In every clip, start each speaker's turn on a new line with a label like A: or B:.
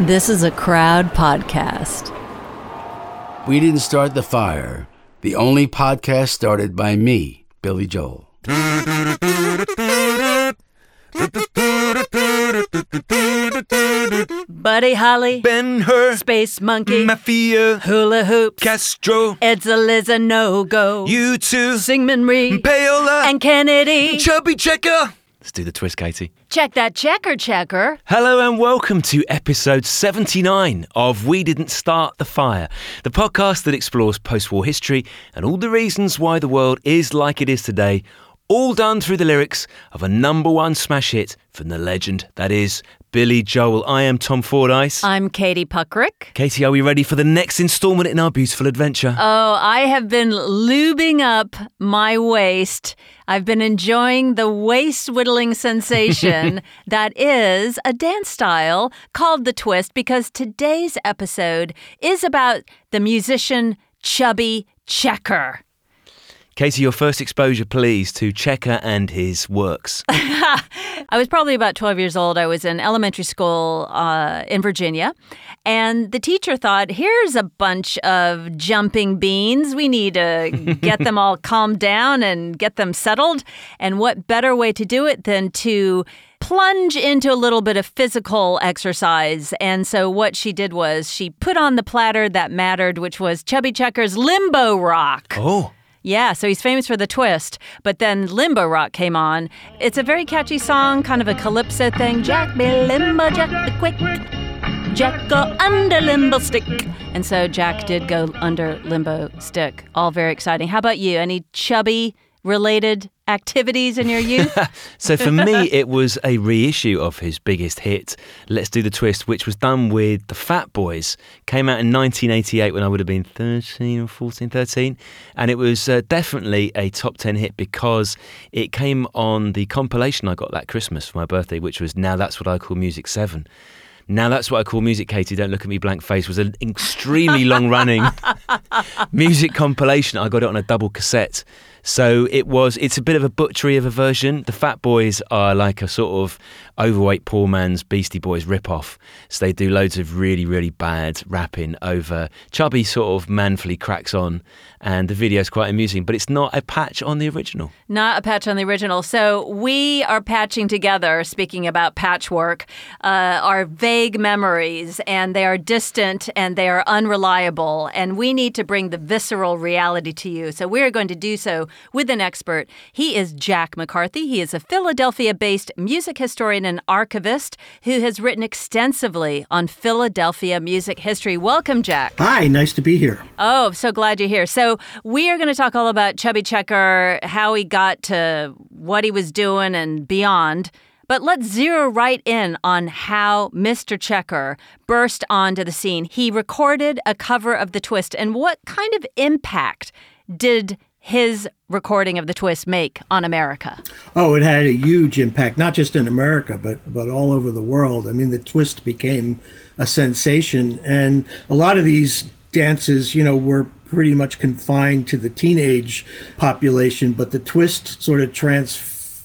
A: This is a crowd podcast.
B: We didn't start the fire. The only podcast started by me, Billy Joel.
A: Buddy Holly,
C: Ben Hur,
A: Space Monkey,
C: Mafia,
A: Hula Hoops,
C: Castro,
A: Edza Liza No Go,
C: you two,
A: Singman Ree,
C: Paola,
A: and Kennedy.
C: Chubby Checker. Let's do the twist, Katie.
A: Check that checker checker.
C: Hello and welcome to episode 79 of We Didn't Start the Fire, the podcast that explores post war history and all the reasons why the world is like it is today, all done through the lyrics of a number one smash hit from the legend that is Billy Joel. I am Tom Fordyce.
A: I'm Katie Puckrick.
C: Katie, are we ready for the next instalment in our beautiful adventure?
A: Oh, I have been lubing up my waist. I've been enjoying the waist whittling sensation that is a dance style called the twist because today's episode is about the musician Chubby Checker.
C: Katie, your first exposure, please, to Checker and his works.
A: I was probably about 12 years old. I was in elementary school uh, in Virginia. And the teacher thought, here's a bunch of jumping beans. We need to get them all calmed down and get them settled. And what better way to do it than to plunge into a little bit of physical exercise. And so what she did was she put on the platter that mattered, which was Chubby Checker's Limbo Rock.
C: Oh.
A: Yeah, so he's famous for the twist, but then Limbo Rock came on. It's a very catchy song, kind of a calypso thing. Jack be limbo, Jack be quick. Jack go under limbo stick. And so Jack did go under limbo stick. All very exciting. How about you? Any chubby related activities in your youth?
C: so for me, it was a reissue of his biggest hit, Let's Do the Twist, which was done with the Fat Boys. Came out in 1988 when I would have been 13 or 14, 13. And it was uh, definitely a top 10 hit because it came on the compilation I got that Christmas for my birthday, which was Now That's What I Call Music 7. Now that's what I call music, Katie. Don't look at me blank face. Was an extremely long running music compilation. I got it on a double cassette. So it was. It's a bit of a butchery of a version. The Fat Boys are like a sort of overweight poor man's Beastie Boys rip-off. So they do loads of really, really bad rapping over. Chubby sort of manfully cracks on, and the video is quite amusing. But it's not a patch on the original.
A: Not a patch on the original. So we are patching together. Speaking about patchwork, uh, our vague memories, and they are distant and they are unreliable, and we need to bring the visceral reality to you. So we are going to do so with an expert. He is Jack McCarthy. He is a Philadelphia based music historian and archivist who has written extensively on Philadelphia music history. Welcome, Jack.
D: Hi, nice to be here.
A: Oh, so glad you're here. So, we are going to talk all about Chubby Checker, how he got to what he was doing and beyond. But let's zero right in on how Mr. Checker burst onto the scene. He recorded a cover of The Twist, and what kind of impact did his recording of the twist make on America?
D: Oh, it had a huge impact, not just in America, but but all over the world. I mean, the twist became a sensation, and a lot of these dances, you know, were pretty much confined to the teenage population, but the twist sort of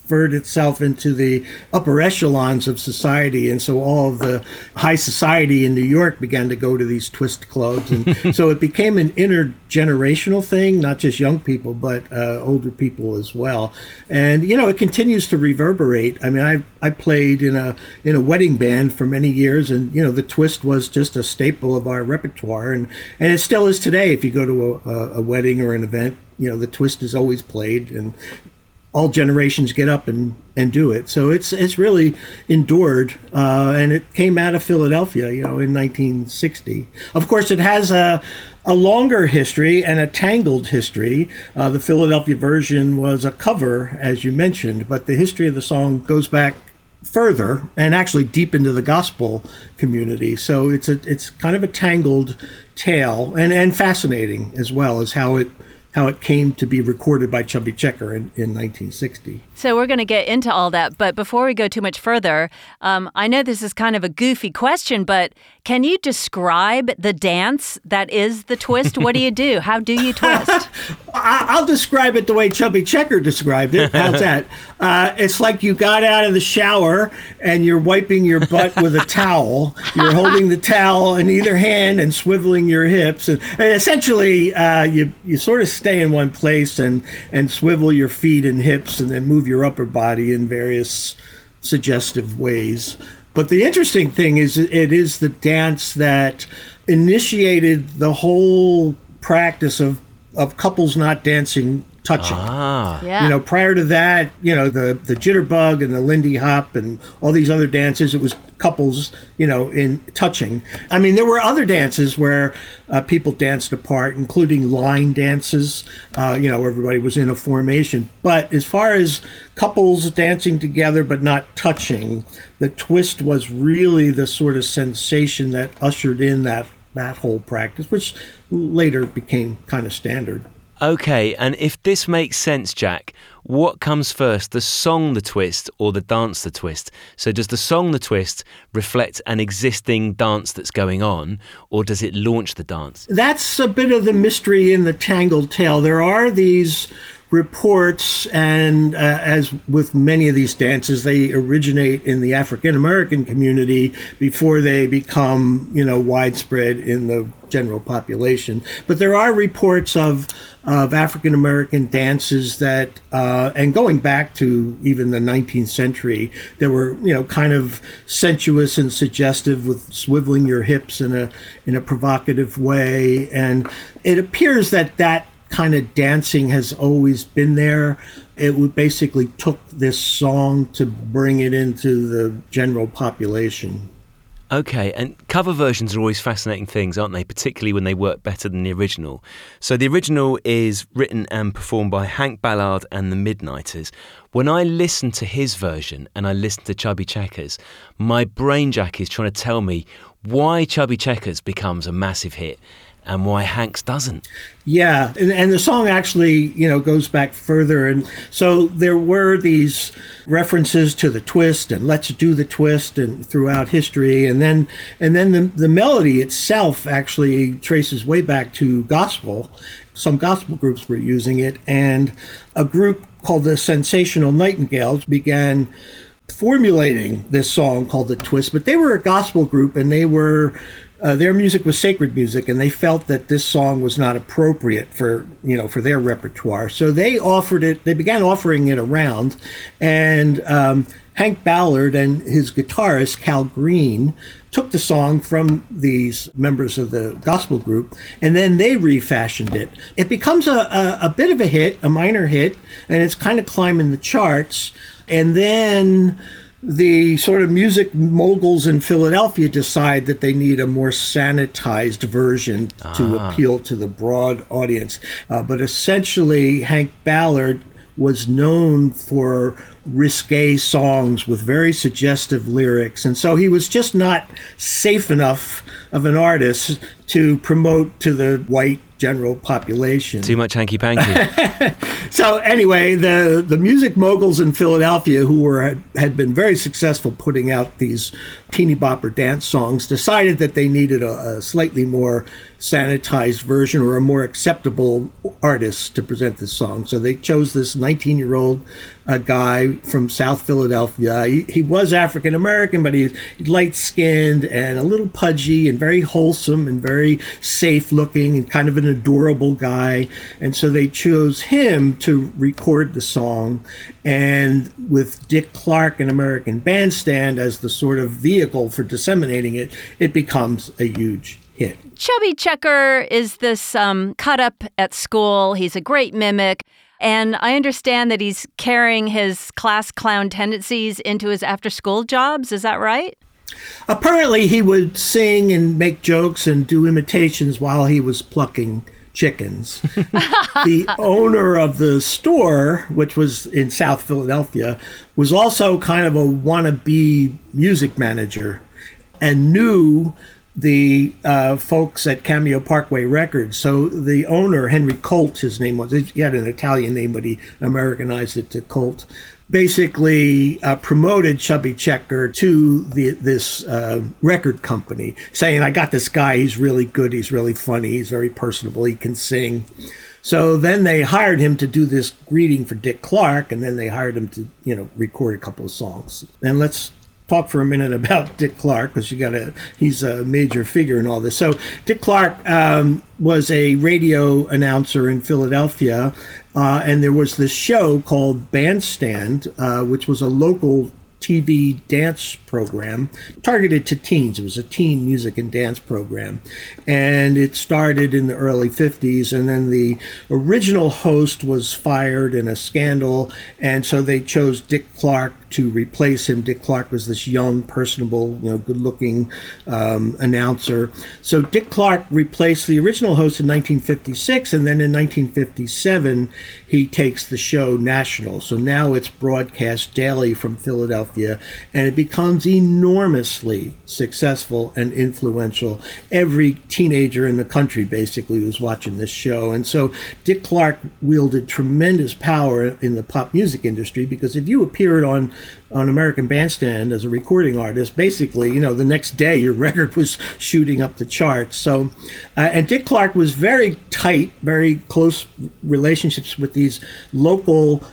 D: transferred itself into the upper echelons of society. And so all of the high society in New York began to go to these twist clubs. And so it became an intergenerational thing, not just young people, but uh, older people as well. And, you know, it continues to reverberate. I mean, I, I played in a, in a wedding band for many years, and, you know, the twist was just a staple of our repertoire. And, and it still is today. If you go to a, a wedding or an event, you know, the twist is always played. And all generations get up and, and do it. So it's it's really endured, uh, and it came out of Philadelphia, you know, in 1960. Of course, it has a a longer history and a tangled history. Uh, the Philadelphia version was a cover, as you mentioned, but the history of the song goes back further and actually deep into the gospel community. So it's a it's kind of a tangled tale and and fascinating as well as how it how it came to be recorded by Chubby Checker in, in 1960.
A: So we're going to get into all that. But before we go too much further, um, I know this is kind of a goofy question, but can you describe the dance that is the twist? What do you do? How do you twist?
D: I'll describe it the way Chubby Checker described it. How's that? Uh, it's like you got out of the shower and you're wiping your butt with a towel. You're holding the towel in either hand and swiveling your hips. And, and essentially, uh, you, you sort of stay in one place and, and swivel your feet and hips and then move your upper body in various suggestive ways. But the interesting thing is, it is the dance that initiated the whole practice of, of couples not dancing touching.
C: Ah.
A: Yeah.
D: You know, prior to that, you know, the the jitterbug and the Lindy Hop and all these other dances, it was couples, you know, in touching. I mean, there were other dances where uh, people danced apart, including line dances. Uh, you know, everybody was in a formation. But as far as couples dancing together but not touching, the twist was really the sort of sensation that ushered in that that whole practice, which later became kind of standard.
C: Okay, and if this makes sense, Jack, what comes first, the song The Twist or the dance The Twist? So, does the song The Twist reflect an existing dance that's going on, or does it launch the dance?
D: That's a bit of the mystery in the Tangled Tale. There are these reports, and uh, as with many of these dances, they originate in the African American community before they become, you know, widespread in the general population. But there are reports of of African American dances that, uh, and going back to even the 19th century, that were you know kind of sensuous and suggestive with swiveling your hips in a in a provocative way, and it appears that that kind of dancing has always been there. It basically took this song to bring it into the general population.
C: Okay, and cover versions are always fascinating things, aren't they? Particularly when they work better than the original. So the original is written and performed by Hank Ballard and the Midnighters. When I listen to his version and I listen to Chubby Checkers, my brain jack is trying to tell me why Chubby Checkers becomes a massive hit and why Hanks doesn't.
D: Yeah, and, and the song actually, you know, goes back further, and so there were these references to the twist and "Let's Do the Twist" and throughout history, and then and then the the melody itself actually traces way back to gospel. Some gospel groups were using it, and a group called the Sensational Nightingales began formulating this song called the twist but they were a gospel group and they were uh, their music was sacred music and they felt that this song was not appropriate for you know for their repertoire. So they offered it they began offering it around and um, hank ballard and his guitarist cal green took the song from these members of the gospel group and then they refashioned it. It becomes a, a, a bit of a hit a minor hit and it's kind of climbing the charts and then the sort of music moguls in Philadelphia decide that they need a more sanitized version to appeal to the broad audience. Uh, but essentially, Hank Ballard was known for risque songs with very suggestive lyrics. And so he was just not safe enough of an artist to promote to the white general population.
C: Too much hanky panky.
D: So anyway, the the music moguls in Philadelphia, who were had, had been very successful putting out these teeny bopper dance songs, decided that they needed a, a slightly more sanitized version or a more acceptable artist to present this song. So they chose this 19 year old a uh, guy from South Philadelphia. He, he was African American, but he's light skinned and a little pudgy and very wholesome and very safe looking and kind of an adorable guy. And so they chose him to record the song. And with Dick Clark and American Bandstand as the sort of vehicle for disseminating it, it becomes a huge hit.
A: Chubby Checker is this um, cut up at school. He's a great mimic. And I understand that he's carrying his class clown tendencies into his after school jobs. Is that right?
D: Apparently, he would sing and make jokes and do imitations while he was plucking chickens. the owner of the store, which was in South Philadelphia, was also kind of a wannabe music manager and knew the uh, folks at Cameo Parkway Records. So the owner, Henry Colt, his name was, he had an Italian name, but he Americanized it to Colt, basically uh, promoted Chubby Checker to the, this uh, record company, saying, I got this guy, he's really good, he's really funny, he's very personable, he can sing. So then they hired him to do this greeting for Dick Clark, and then they hired him to, you know, record a couple of songs. And let's talk for a minute about Dick Clark because you got to he's a major figure in all this. So Dick Clark um, was a radio announcer in Philadelphia, uh, and there was this show called Bandstand, uh, which was a local TV dance program targeted to teens. It was a teen music and dance program. And it started in the early 50s. And then the original host was fired in a scandal. And so they chose Dick Clark to replace him. Dick Clark was this young, personable, you know, good looking um, announcer. So Dick Clark replaced the original host in 1956. And then in 1957, he takes the show national. So now it's broadcast daily from Philadelphia. And it becomes enormously successful and influential. Every teenager in the country basically was watching this show. And so Dick Clark wielded tremendous power in the pop music industry because if you appeared on on American Bandstand as a recording artist, basically, you know, the next day your record was shooting up the charts. So, uh, and Dick Clark was very tight, very close relationships with these local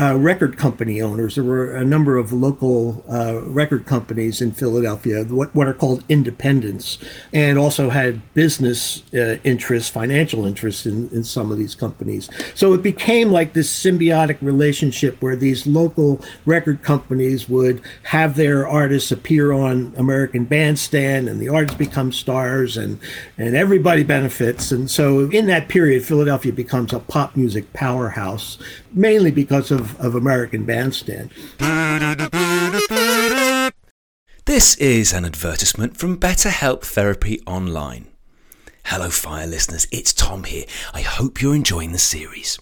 D: uh, record company owners. There were a number of local uh, record companies in Philadelphia, what, what are called independents, and also had business uh, interests, financial interests in, in some of these companies. So it became like this symbiotic relationship where these local record companies would have their artists appear on American Bandstand, and the artists become stars, and, and everybody benefits. And so in that period, Philadelphia becomes a pop music powerhouse, mainly because of of, American Bandstand.
C: This is an advertisement from BetterHelp Therapy Online. Hello, Fire listeners, it's Tom here. I hope you're enjoying the series.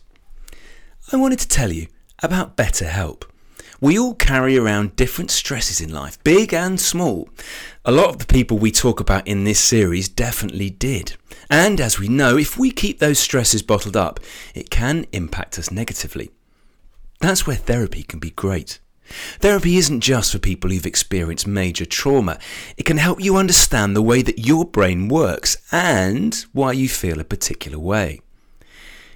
C: I wanted to tell you about BetterHelp. We all carry around different stresses in life, big and small. A lot of the people we talk about in this series definitely did. And as we know, if we keep those stresses bottled up, it can impact us negatively. That's where therapy can be great. Therapy isn't just for people who've experienced major trauma. It can help you understand the way that your brain works and why you feel a particular way.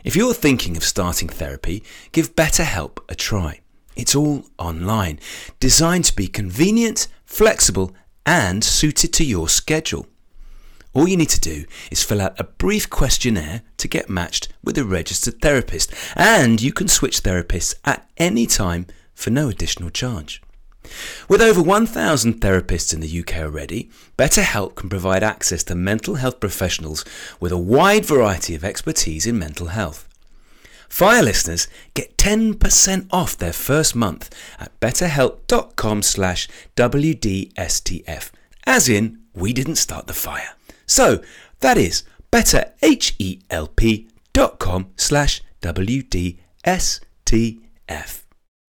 C: If you're thinking of starting therapy, give BetterHelp a try. It's all online, designed to be convenient, flexible, and suited to your schedule. All you need to do is fill out a brief questionnaire to get matched with a registered therapist, and you can switch therapists at any time for no additional charge. With over 1,000 therapists in the UK already, BetterHelp can provide access to mental health professionals with a wide variety of expertise in mental health. Fire listeners get 10% off their first month at betterhelp.com slash WDSTF, as in, we didn't start the fire. So that is betterhelp.com slash WDSTF.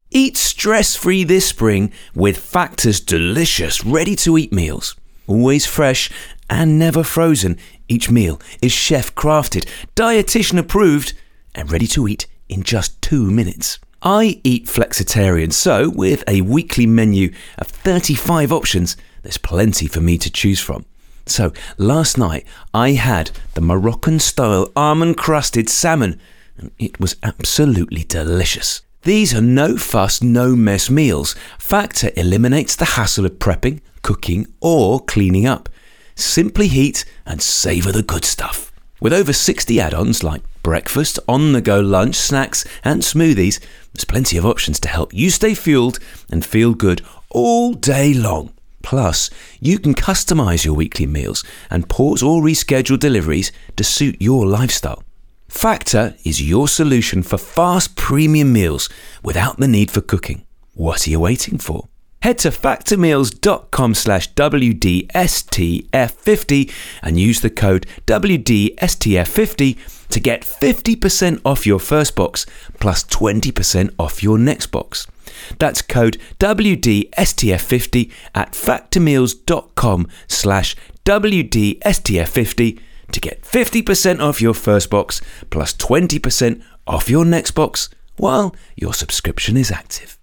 C: Eat stress-free this spring with Factor's delicious ready-to-eat meals. Always fresh and never frozen, each meal is chef crafted, dietitian approved, and ready to eat in just two minutes. I eat flexitarian, so with a weekly menu of 35 options, there's plenty for me to choose from. So last night I had the Moroccan style almond crusted salmon, and it was absolutely delicious. These are no fuss, no mess meals. Factor eliminates the hassle of prepping, cooking, or cleaning up. Simply heat and savour the good stuff. With over 60 add ons like breakfast, on the go lunch, snacks, and smoothies, there's plenty of options to help you stay fueled and feel good all day long. Plus, you can customize your weekly meals and pause or reschedule deliveries to suit your lifestyle. Factor is your solution for fast premium meals without the need for cooking. What are you waiting for? Head to factormeals.com slash WDSTF50 and use the code WDSTF50 to get 50% off your first box plus 20% off your next box. That's code WDSTF50 at factormeals.com slash WDSTF50 to get 50% off your first box plus 20% off your next box while your subscription is active.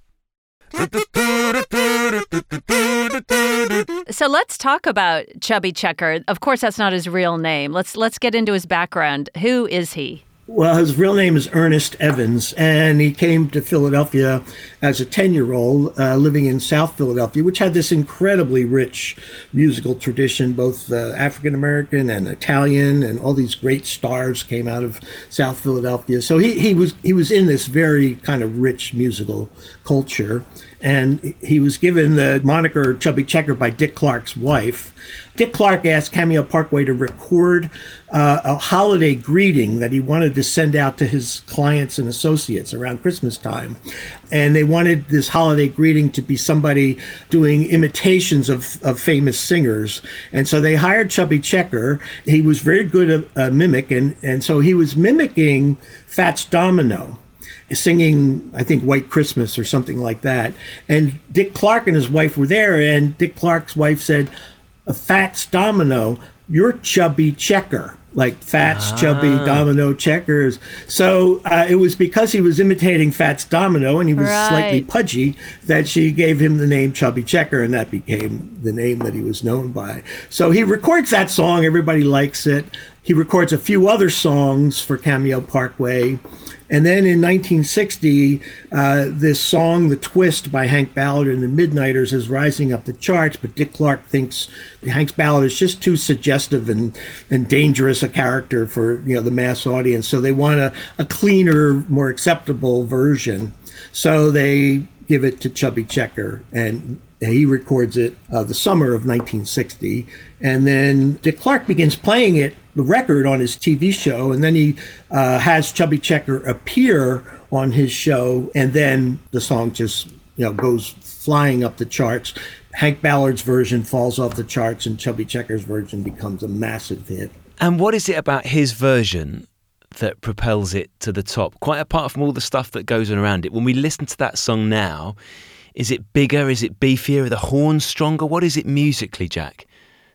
A: So let's talk about Chubby Checker. Of course, that's not his real name. Let's let's get into his background. Who is he?
D: Well, his real name is Ernest Evans, and he came to Philadelphia as a 10 year old uh, living in South Philadelphia, which had this incredibly rich musical tradition, both uh, African American and Italian, and all these great stars came out of South Philadelphia. So he, he, was, he was in this very kind of rich musical culture and he was given the moniker Chubby Checker by Dick Clark's wife. Dick Clark asked Cameo Parkway to record uh, a holiday greeting that he wanted to send out to his clients and associates around Christmas time. And they wanted this holiday greeting to be somebody doing imitations of, of famous singers. And so they hired Chubby Checker. He was very good at a mimic, and, and so he was mimicking Fats Domino singing, I think, White Christmas or something like that. And Dick Clark and his wife were there, and Dick Clark's wife said, "A Fats Domino, you're chubby checker." Like Fats, ah. chubby, domino checkers. So uh, it was because he was imitating Fats Domino and he was right. slightly pudgy that she gave him the name Chubby Checker, and that became the name that he was known by. So he records that song. Everybody likes it. He records a few other songs for Cameo Parkway. And then in 1960, uh, this song, The Twist by Hank Ballard and the Midnighters, is rising up the charts, but Dick Clark thinks Hank Ballard is just too suggestive and, and dangerous a character for you know the mass audience. So they want a, a cleaner, more acceptable version. So they give it to Chubby Checker, and he records it uh, the summer of 1960. And then Dick Clark begins playing it the record on his TV show, and then he uh, has Chubby Checker appear on his show, and then the song just you know goes flying up the charts. Hank Ballard's version falls off the charts, and Chubby Checker's version becomes a massive hit.
E: And what is it about his version that propels it to the top? Quite apart from all the stuff that goes on around it, when we listen to that song now, is it bigger? Is it beefier? Are the horns stronger? What is it musically, Jack?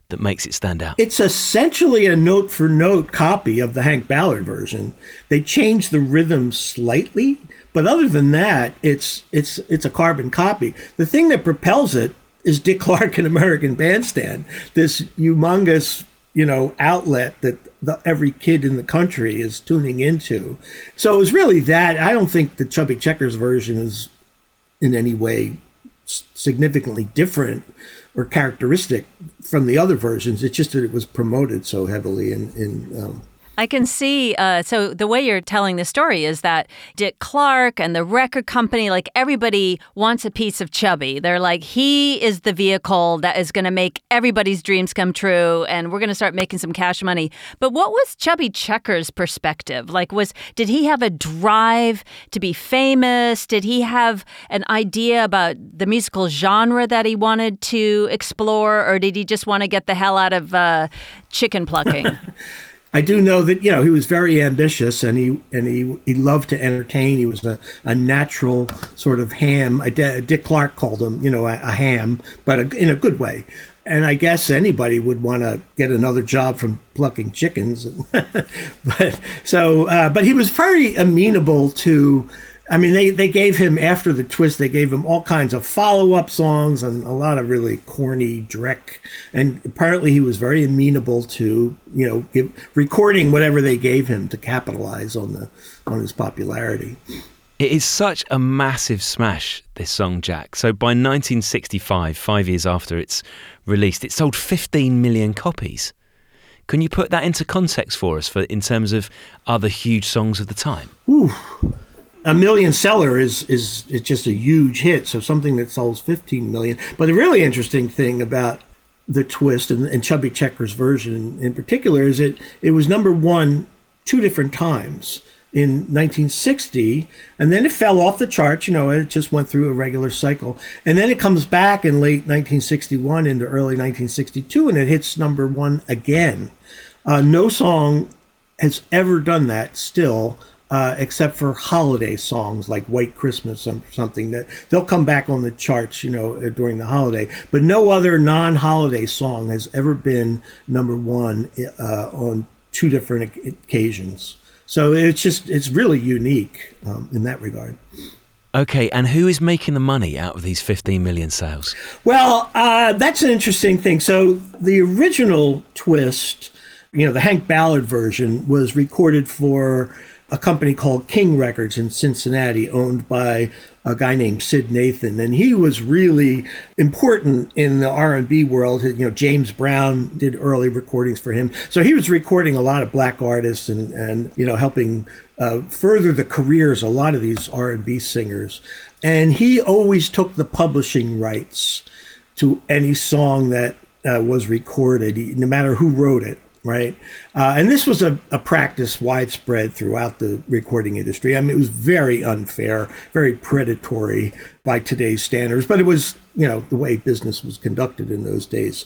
E: That makes it stand out?
D: It's essentially a note for note copy of the Hank Ballard version. They changed the rhythm slightly, but other than that, it's it's it's a carbon copy. The thing that propels it is Dick Clark and American Bandstand, this humongous you know outlet that the, every kid in the country is tuning into. So it was really that. I don't think the Chubby Checkers version is in any way significantly different or characteristic from the other versions. It's just that it was promoted so heavily in, in um,
A: I can see. Uh, so the way you're telling the story is that Dick Clark and the record company, like everybody wants a piece of Chubby. They're like, he is the vehicle that is going to make everybody's dreams come true, and we're going to start making some cash money. But what was Chubby Checker's perspective? Like, was did he have a drive to be famous? Did he have an idea about the musical genre that he wanted to explore, or did he just want to get the hell out of uh, chicken plucking?
D: I do know that you know he was very ambitious and he and he he loved to entertain. He was a, a natural sort of ham. Dick Clark called him, you know, a, a ham, but a, in a good way. And I guess anybody would want to get another job from plucking chickens. but so, uh, but he was very amenable to I mean, they, they gave him after the twist. They gave him all kinds of follow up songs and a lot of really corny dreck. And apparently, he was very amenable to you know give, recording whatever they gave him to capitalize on the on his popularity.
C: It is such a massive smash, this song, Jack. So by 1965, five years after it's released, it sold 15 million copies. Can you put that into context for us for in terms of other huge songs of the time?
D: Ooh. A million seller is, is is just a huge hit. So something that sells 15 million. But the really interesting thing about the twist and, and Chubby Checker's version in particular is it it was number one two different times in 1960 and then it fell off the charts you know it just went through a regular cycle and then it comes back in late 1961 into early 1962 and it hits number one again uh, no song has ever done that still uh, except for holiday songs like White Christmas or something that they'll come back on the charts, you know, uh, during the holiday. But no other non-holiday song has ever been number one uh, on two different occasions. So it's just it's really unique um, in that regard.
C: Okay, and who is making the money out of these 15 million sales?
D: Well, uh, that's an interesting thing. So the original twist, you know, the Hank Ballard version was recorded for a company called King Records in Cincinnati, owned by a guy named Sid Nathan, and he was really important in the R&B world. You know, James Brown did early recordings for him, so he was recording a lot of black artists and and you know helping uh, further the careers of a lot of these R&B singers. And he always took the publishing rights to any song that uh, was recorded, no matter who wrote it right? Uh, and this was a, a practice widespread throughout the recording industry. I mean, it was very unfair, very predatory by today's standards, but it was, you know, the way business was conducted in those days.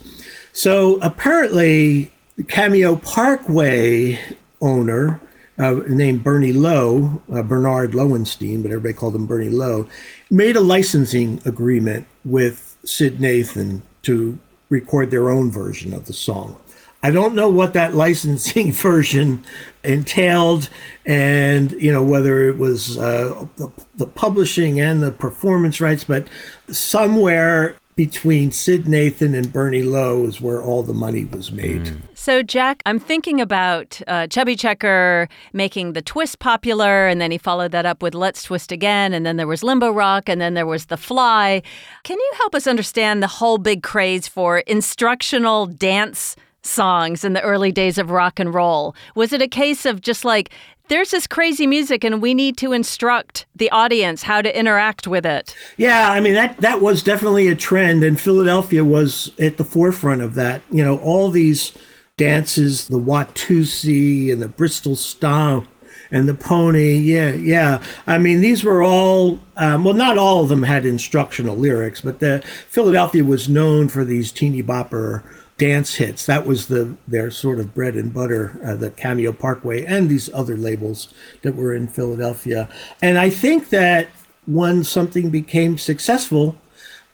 D: So apparently, the Cameo Parkway owner, uh, named Bernie Lowe, uh, Bernard Lowenstein, but everybody called him Bernie Lowe, made a licensing agreement with Sid Nathan to record their own version of the song. I don't know what that licensing version entailed, and you know whether it was uh, the, the, publishing and the performance rights, but somewhere between Sid Nathan and Bernie Lowe is where all the money was made. Mm.
A: So, Jack, I'm thinking about uh, Chubby Checker making the twist popular, and then he followed that up with Let's Twist Again, and then there was Limbo Rock, and then there was The Fly. Can you help us understand the whole big craze for instructional dance? Songs in the early days of rock and roll? Was it a case of just like, there's this crazy music and we need to instruct the audience how to interact with it?
D: Yeah, I mean, that, that was definitely a trend, and Philadelphia was at the forefront of that. You know, all these dances, the Watusi and the Bristol Stomp and the pony. Yeah, yeah. I mean, these were all, um, well, not all of them had instructional lyrics, but the Philadelphia was known for these teeny bopper dance hits. That was the their sort of bread and butter, uh, the Cameo Parkway and these other labels that were in Philadelphia. And I think that when something became successful,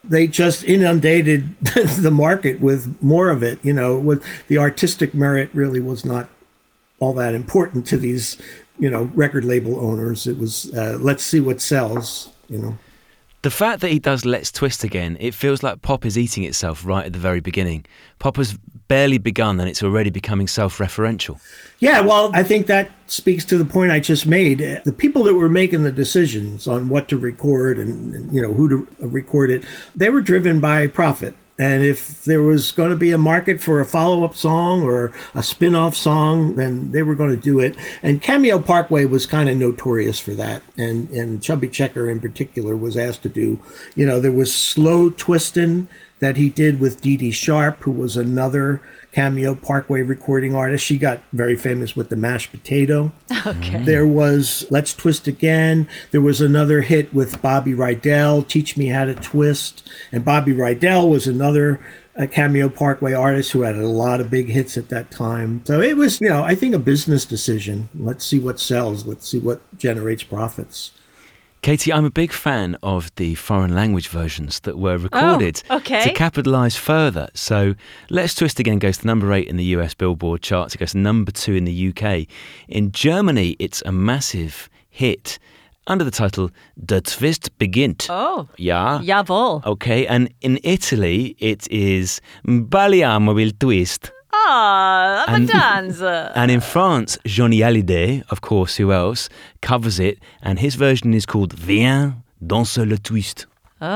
D: they just inundated the market with more of it. You know, with the artistic merit really was not all that important to these, you know, record label owners. It was uh, let's see what sells. You know.
C: The fact that he does Let's Twist again, it feels like pop is eating itself right at the very beginning. Pop has barely begun and it's already becoming self referential.
D: Yeah, well, I think that speaks to the point I just made. The people that were making the decisions on what to record and, you know, who to record it, they were driven by profit. And if there was going to be a market for a follow up song or a spin off song, then they were going to do it. And Cameo Parkway was kind of notorious for that. And, and Chubby Checker in particular was asked to do, you know, there was Slow Twistin' that he did with Dee Dee Sharp, who was another Cameo Parkway recording artist. She got very famous with the mashed potato.
A: Okay. Mm-hmm.
D: There was Let's Twist Again. There was another hit with Bobby Rydell, Teach Me How to Twist. And Bobby Rydell was another a Cameo Parkway artist who had a lot of big hits at that time. So it was, you know, I think a business decision. Let's see what sells. Let's see what generates profits.
C: Katie, I'm a big fan of the foreign language versions that were oh, recorded
A: oh, okay.
C: to capitalise further. So Let's Twist Again goes to number eight in the US Billboard charts. It goes to number two in the UK. In Germany, it's a massive hit under the title Der Twist beginnt.
A: Oh.
C: Ja.
A: Jawohl.
C: Okay, and in Italy, it is Balliamo il twist.
A: Ah, I'm
C: And-
A: a dancer.
C: And in France, Johnny Hallyday, of course, who else, covers it, and his version is called Viens danser le twist.
A: Oh,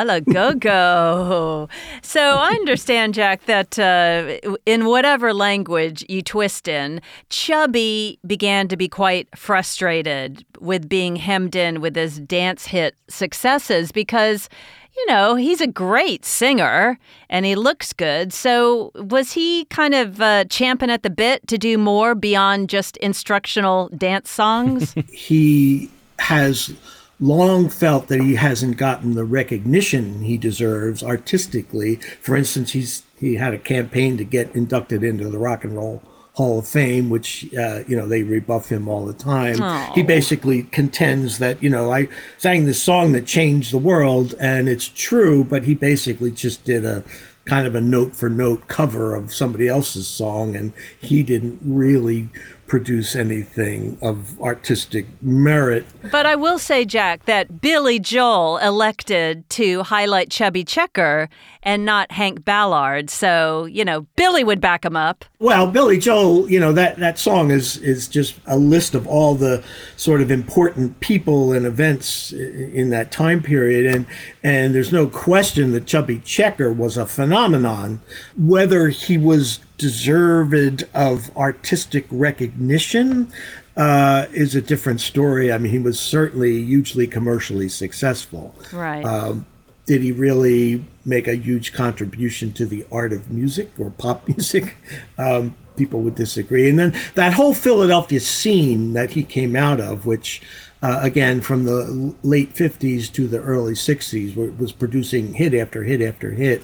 A: a la go go. So I understand, Jack, that uh, in whatever language you twist in, Chubby began to be quite frustrated with being hemmed in with his dance hit successes because, you know, he's a great singer and he looks good. So was he kind of uh, champing at the bit to do more beyond just instructional dance songs?
D: he has long felt that he hasn't gotten the recognition he deserves artistically. For instance, he's he had a campaign to get inducted into the Rock and Roll Hall of Fame, which uh, you know they rebuff him all the time. He basically contends that you know I sang this song that changed the world, and it's true, but he basically just did a kind of a note for note cover of somebody else's song, and he didn't really produce anything of artistic merit.
A: But I will say, Jack, that Billy Joel elected to highlight Chubby Checker and not Hank Ballard. So, you know, Billy would back him up.
D: Well, Billy Joel, you know that that song is is just a list of all the sort of important people and events in that time period, and and there's no question that Chubby Checker was a phenomenon. Whether he was deserved of artistic recognition uh, is a different story. I mean, he was certainly hugely commercially successful.
A: Right.
D: Um, did he really make a huge contribution to the art of music or pop music? Um, people would disagree. And then that whole Philadelphia scene that he came out of, which uh, again from the late 50s to the early 60s was producing hit after hit after hit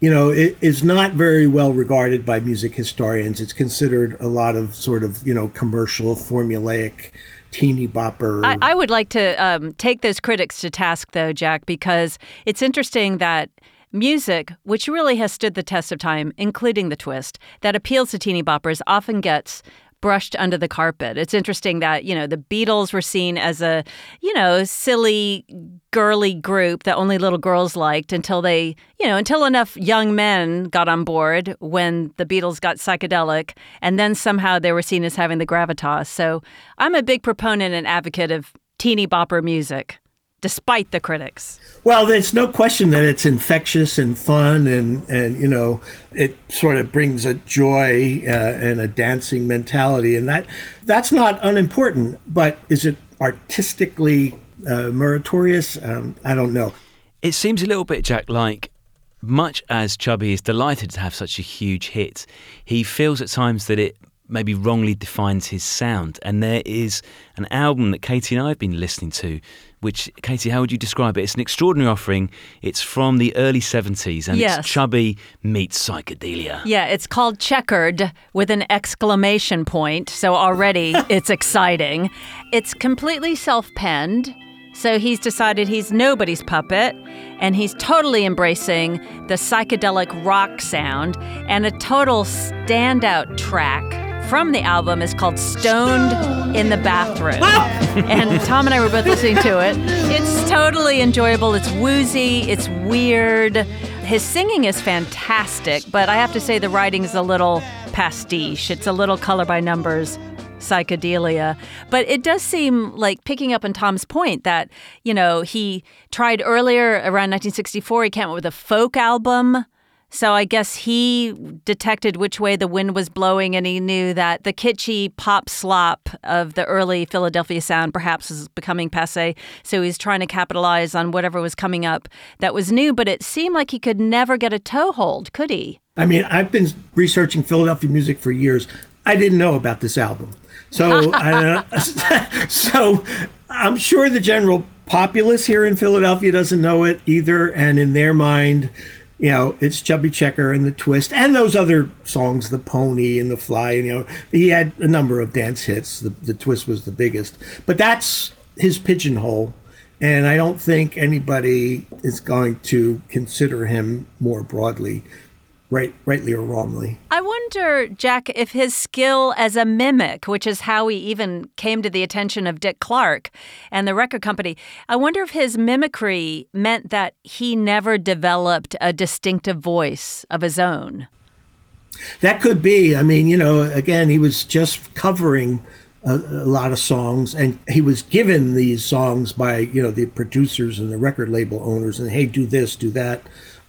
D: you know it is not very well regarded by music historians. It's considered a lot of sort of you know commercial formulaic teeny bopper.
A: I, I would like to um, take those critics to task, though, Jack, because it's interesting that music, which really has stood the test of time, including the twist, that appeals to teeny boppers, often gets brushed under the carpet. It's interesting that, you know, the Beatles were seen as a, you know, silly, girly group that only little girls liked until they, you know, until enough young men got on board when the Beatles got psychedelic. And then somehow they were seen as having the gravitas. So I'm a big proponent and advocate of teeny bopper music, despite the critics.
D: Well, there's no question that it's infectious and fun, and and you know, it sort of brings a joy uh, and a dancing mentality, and that that's not unimportant. But is it artistically uh, meritorious? Um, I don't know.
C: It seems a little bit, Jack, like much as Chubby is delighted to have such a huge hit, he feels at times that it maybe wrongly defines his sound. And there is an album that Katie and I have been listening to, which, Katie, how would you describe it? It's an extraordinary offering. It's from the early 70s and
A: Yes.
C: it's Chubby meets psychedelia.
A: Yeah, it's called Checkered with an exclamation point. So already it's exciting. It's completely self penned. So he's decided he's nobody's puppet and he's totally embracing the psychedelic rock sound. And a total standout track from the album is called Stoned in the Bathroom. and Tom and I were both listening to it. It's totally enjoyable. It's woozy, it's weird. His singing is fantastic, but I have to say the writing is a little pastiche. It's a little color by numbers psychedelia. But it does seem like picking up on Tom's point that, you know, he tried earlier around 1964, he came up with a folk album. So I guess he detected which way the wind was blowing and he knew that the kitschy pop slop of the early Philadelphia sound perhaps was becoming passe. So he's trying to capitalize on whatever was coming up that was new, but it seemed like he could never get a toehold, could he?
D: I mean, I've been researching Philadelphia music for years. I didn't know about this album, so I, so I'm sure the general populace here in Philadelphia doesn't know it either. And in their mind, you know, it's Chubby Checker and the Twist and those other songs, the Pony and the Fly. And, you know, he had a number of dance hits. The, the Twist was the biggest, but that's his pigeonhole. And I don't think anybody is going to consider him more broadly right, rightly or wrongly.
A: I wonder, Jack, if his skill as a mimic, which is how he even came to the attention of Dick Clark and the record company, I wonder if his mimicry meant that he never developed a distinctive voice of his own.
D: That could be. I mean, you know, again, he was just covering a, a, lot of songs, and he was given these songs by you know the producers and the record label owners, and hey, do this, do that.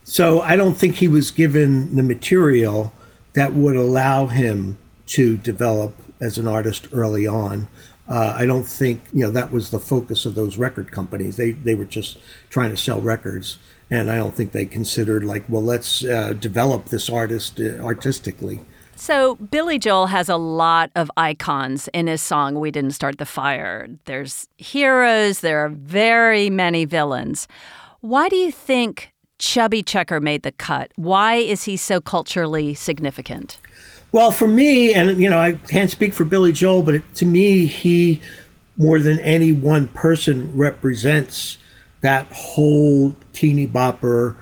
D: So I don't think he was given the material that would allow him to develop as an artist early on. Uh, I don't think you know that was the focus of those record companies. They they were just trying to sell records, and I don't think they considered like, well, let's uh, develop this artist uh, artistically.
A: So Billy Joel has a lot of icons in his song "We Didn't Start the Fire." There's heroes. There are very many villains. Why do you think Chubby Checker made the cut? Why is he so culturally significant?
D: Well, for me, and you know, I can't speak for Billy Joel, but to me, he more than any one person represents that whole teeny bopper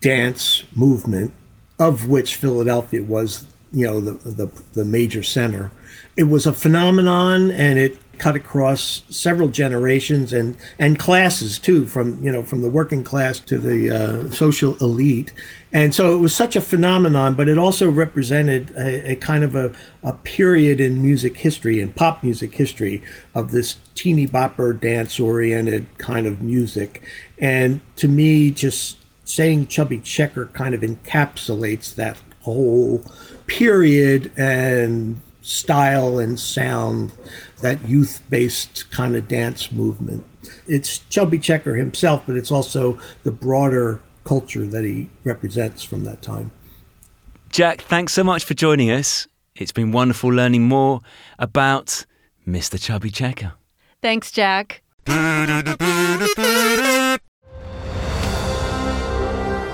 D: dance movement, of which Philadelphia was, you know, the the, the major center. It was a phenomenon, and it cut across several generations and and classes too from you know from the working class to the uh, social elite. And so it was such a phenomenon but it also represented a, a kind of a, a period in music history and pop music history of this teeny bopper dance oriented kind of music. And to me just saying chubby checker kind of encapsulates that whole period and style and sound, that youth based kind of dance movement. It's Chubby Checker himself, but it's also the broader culture that he represents from that time.
C: Jack, thanks so much for joining us. It's been wonderful learning more about Mr. Chubby Checker.
A: Thanks, Jack.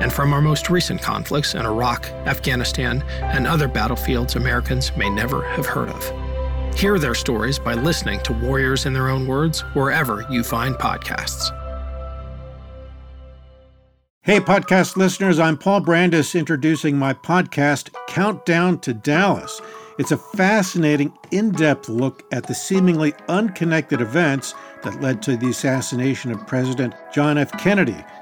F: and from our most recent conflicts in Iraq, Afghanistan, and other battlefields Americans may never have heard of. Hear their stories by listening to Warriors in Their Own Words wherever you find podcasts.
G: Hey, podcast listeners, I'm Paul Brandus introducing my podcast, Countdown to Dallas. It's a fascinating, in depth look at the seemingly unconnected events that led to the assassination of President John F. Kennedy.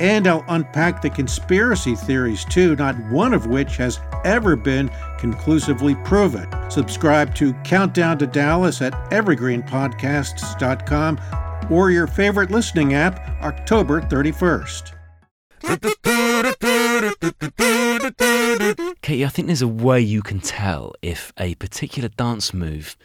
G: and I'll unpack the conspiracy theories too, not one of which has ever been conclusively proven. Subscribe to Countdown to Dallas at evergreenpodcasts.com or your favorite listening app October 31st.
C: Katie, I think there's a way you can tell if a particular dance move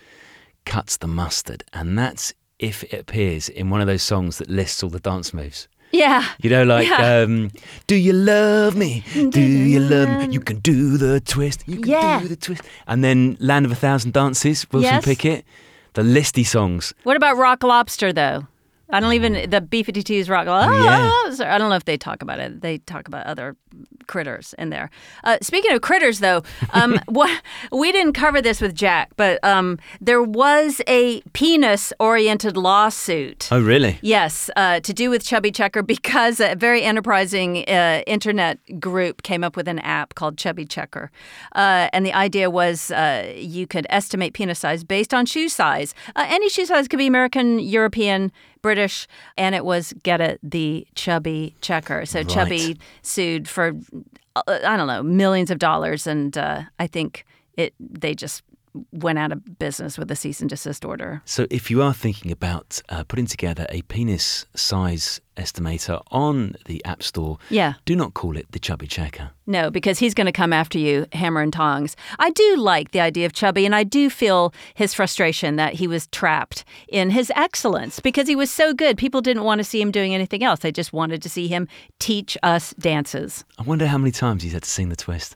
C: cuts the mustard, and that's if it appears in one of those songs that lists all the dance moves.
A: Yeah.
C: You know, like,
A: Yeah.
C: um, do you love me? Do you love me? You can do the twist. You can
A: Yeah.
C: do the twist. And then Land of a Thousand Dances, Wilson
A: Yes.
C: Pickett. The listy songs.
A: What about Rock Lobster, though? I don't even the B 52s Rock
C: yeah.
A: I don't know if they talk about it. They talk about other critters in there. Uh, speaking of critters, though, um, what we didn't cover this with Jack, but um, there was a penis-oriented lawsuit.
C: Oh, really?
A: Yes, uh, to do with Chubby Checker because a very enterprising uh, internet group came up with an app called Chubby Checker. Uh, and the idea was uh, you could estimate penis size based on shoe size. Uh, any shoe size could be American, European, British, and it was get it, the Chubby Checker. So Chubby sued for, uh, I don't know, millions of dollars. And uh, I think it they just went out of business with a cease and desist order.
C: So, if you are thinking about uh, putting together a penis size estimator on the App Store,
A: Yeah.
C: do not call it the Chubby Checker.
A: No, because he's going to come after you, hammer and tongs. I do like the idea of Chubby, and I do feel his frustration that he was trapped in his excellence because he was so good. People didn't want to see him doing anything else. They just wanted to see him teach us dances.
C: I wonder how many times he's had to sing the twist.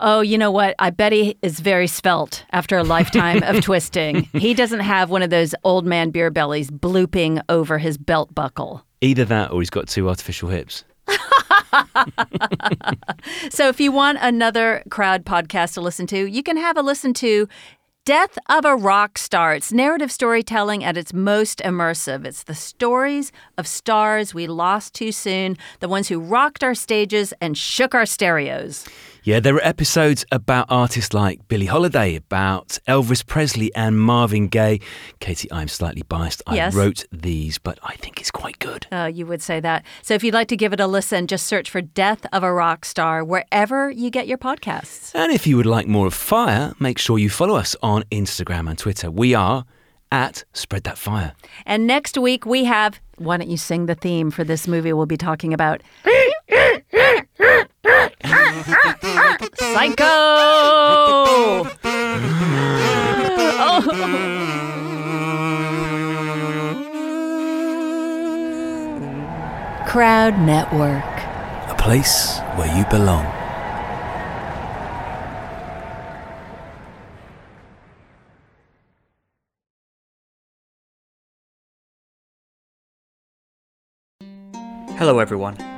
A: Oh, you know what? I bet he is very svelte after a lifetime of twisting. He doesn't have one of those old man beer bellies blooping over his belt buckle.
C: Either that or he's got two artificial hips.
A: So if you want another crowd podcast to listen to, you can have a listen to Death of a Rock Star. It's narrative storytelling at its most immersive. It's the stories of stars we lost too soon, the ones who rocked our stages and shook our stereos.
C: Yeah, there are episodes about artists like Billie Holiday, about Elvis Presley and Marvin Gaye. Katie, I'm slightly biased.
A: Yes.
C: I wrote these, but I think it's quite good.
A: Uh, you would say that. So if you'd like to give it a listen, just search for Death of a Rock Star wherever you get your podcasts.
C: And if you would like more of Fire, make sure you follow us on Instagram and Twitter. We are at Spread That Fire.
A: And next week we have, why don't you sing the theme for this movie we'll be talking about? Psycho! Crowd Network.
H: A place where you belong.
I: Hello, everyone.